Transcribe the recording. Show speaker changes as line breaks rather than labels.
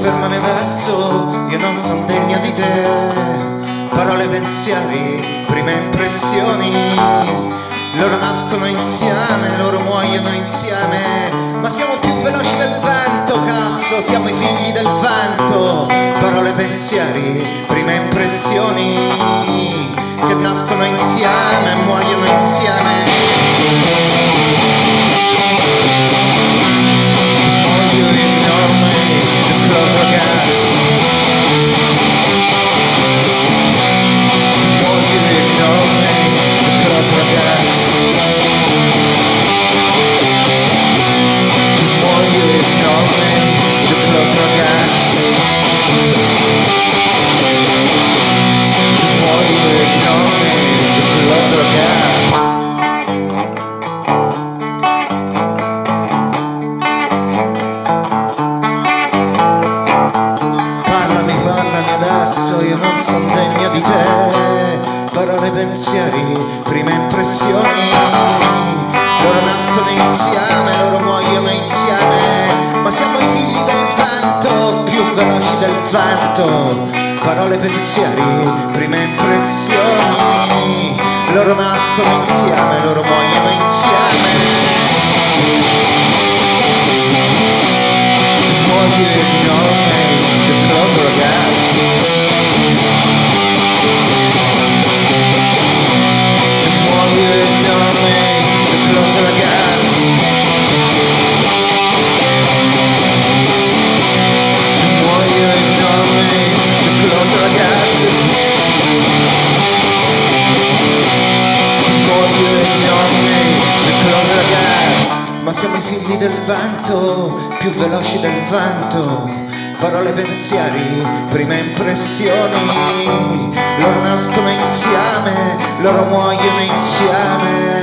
fermami adesso, io non sono degno di te. Parole, pensieri, prime impressioni. Loro nascono insieme, loro muoiono insieme. Ma siamo più veloci del vento, cazzo, siamo i figli del vento. Parole, pensieri, prime impressioni. Che nascono insieme, muoiono insieme. Pensieri, prime impressioni. Loro nascono insieme, loro muoiono insieme. Ma siamo i figli del vento, più veloci del vento. Parole, pensieri, prime impressioni. Loro nascono insieme, loro muoiono Ma siamo i figli del vento, più veloci del vento. Parole, pensieri, prime impressioni. Loro nascono insieme, loro muoiono insieme.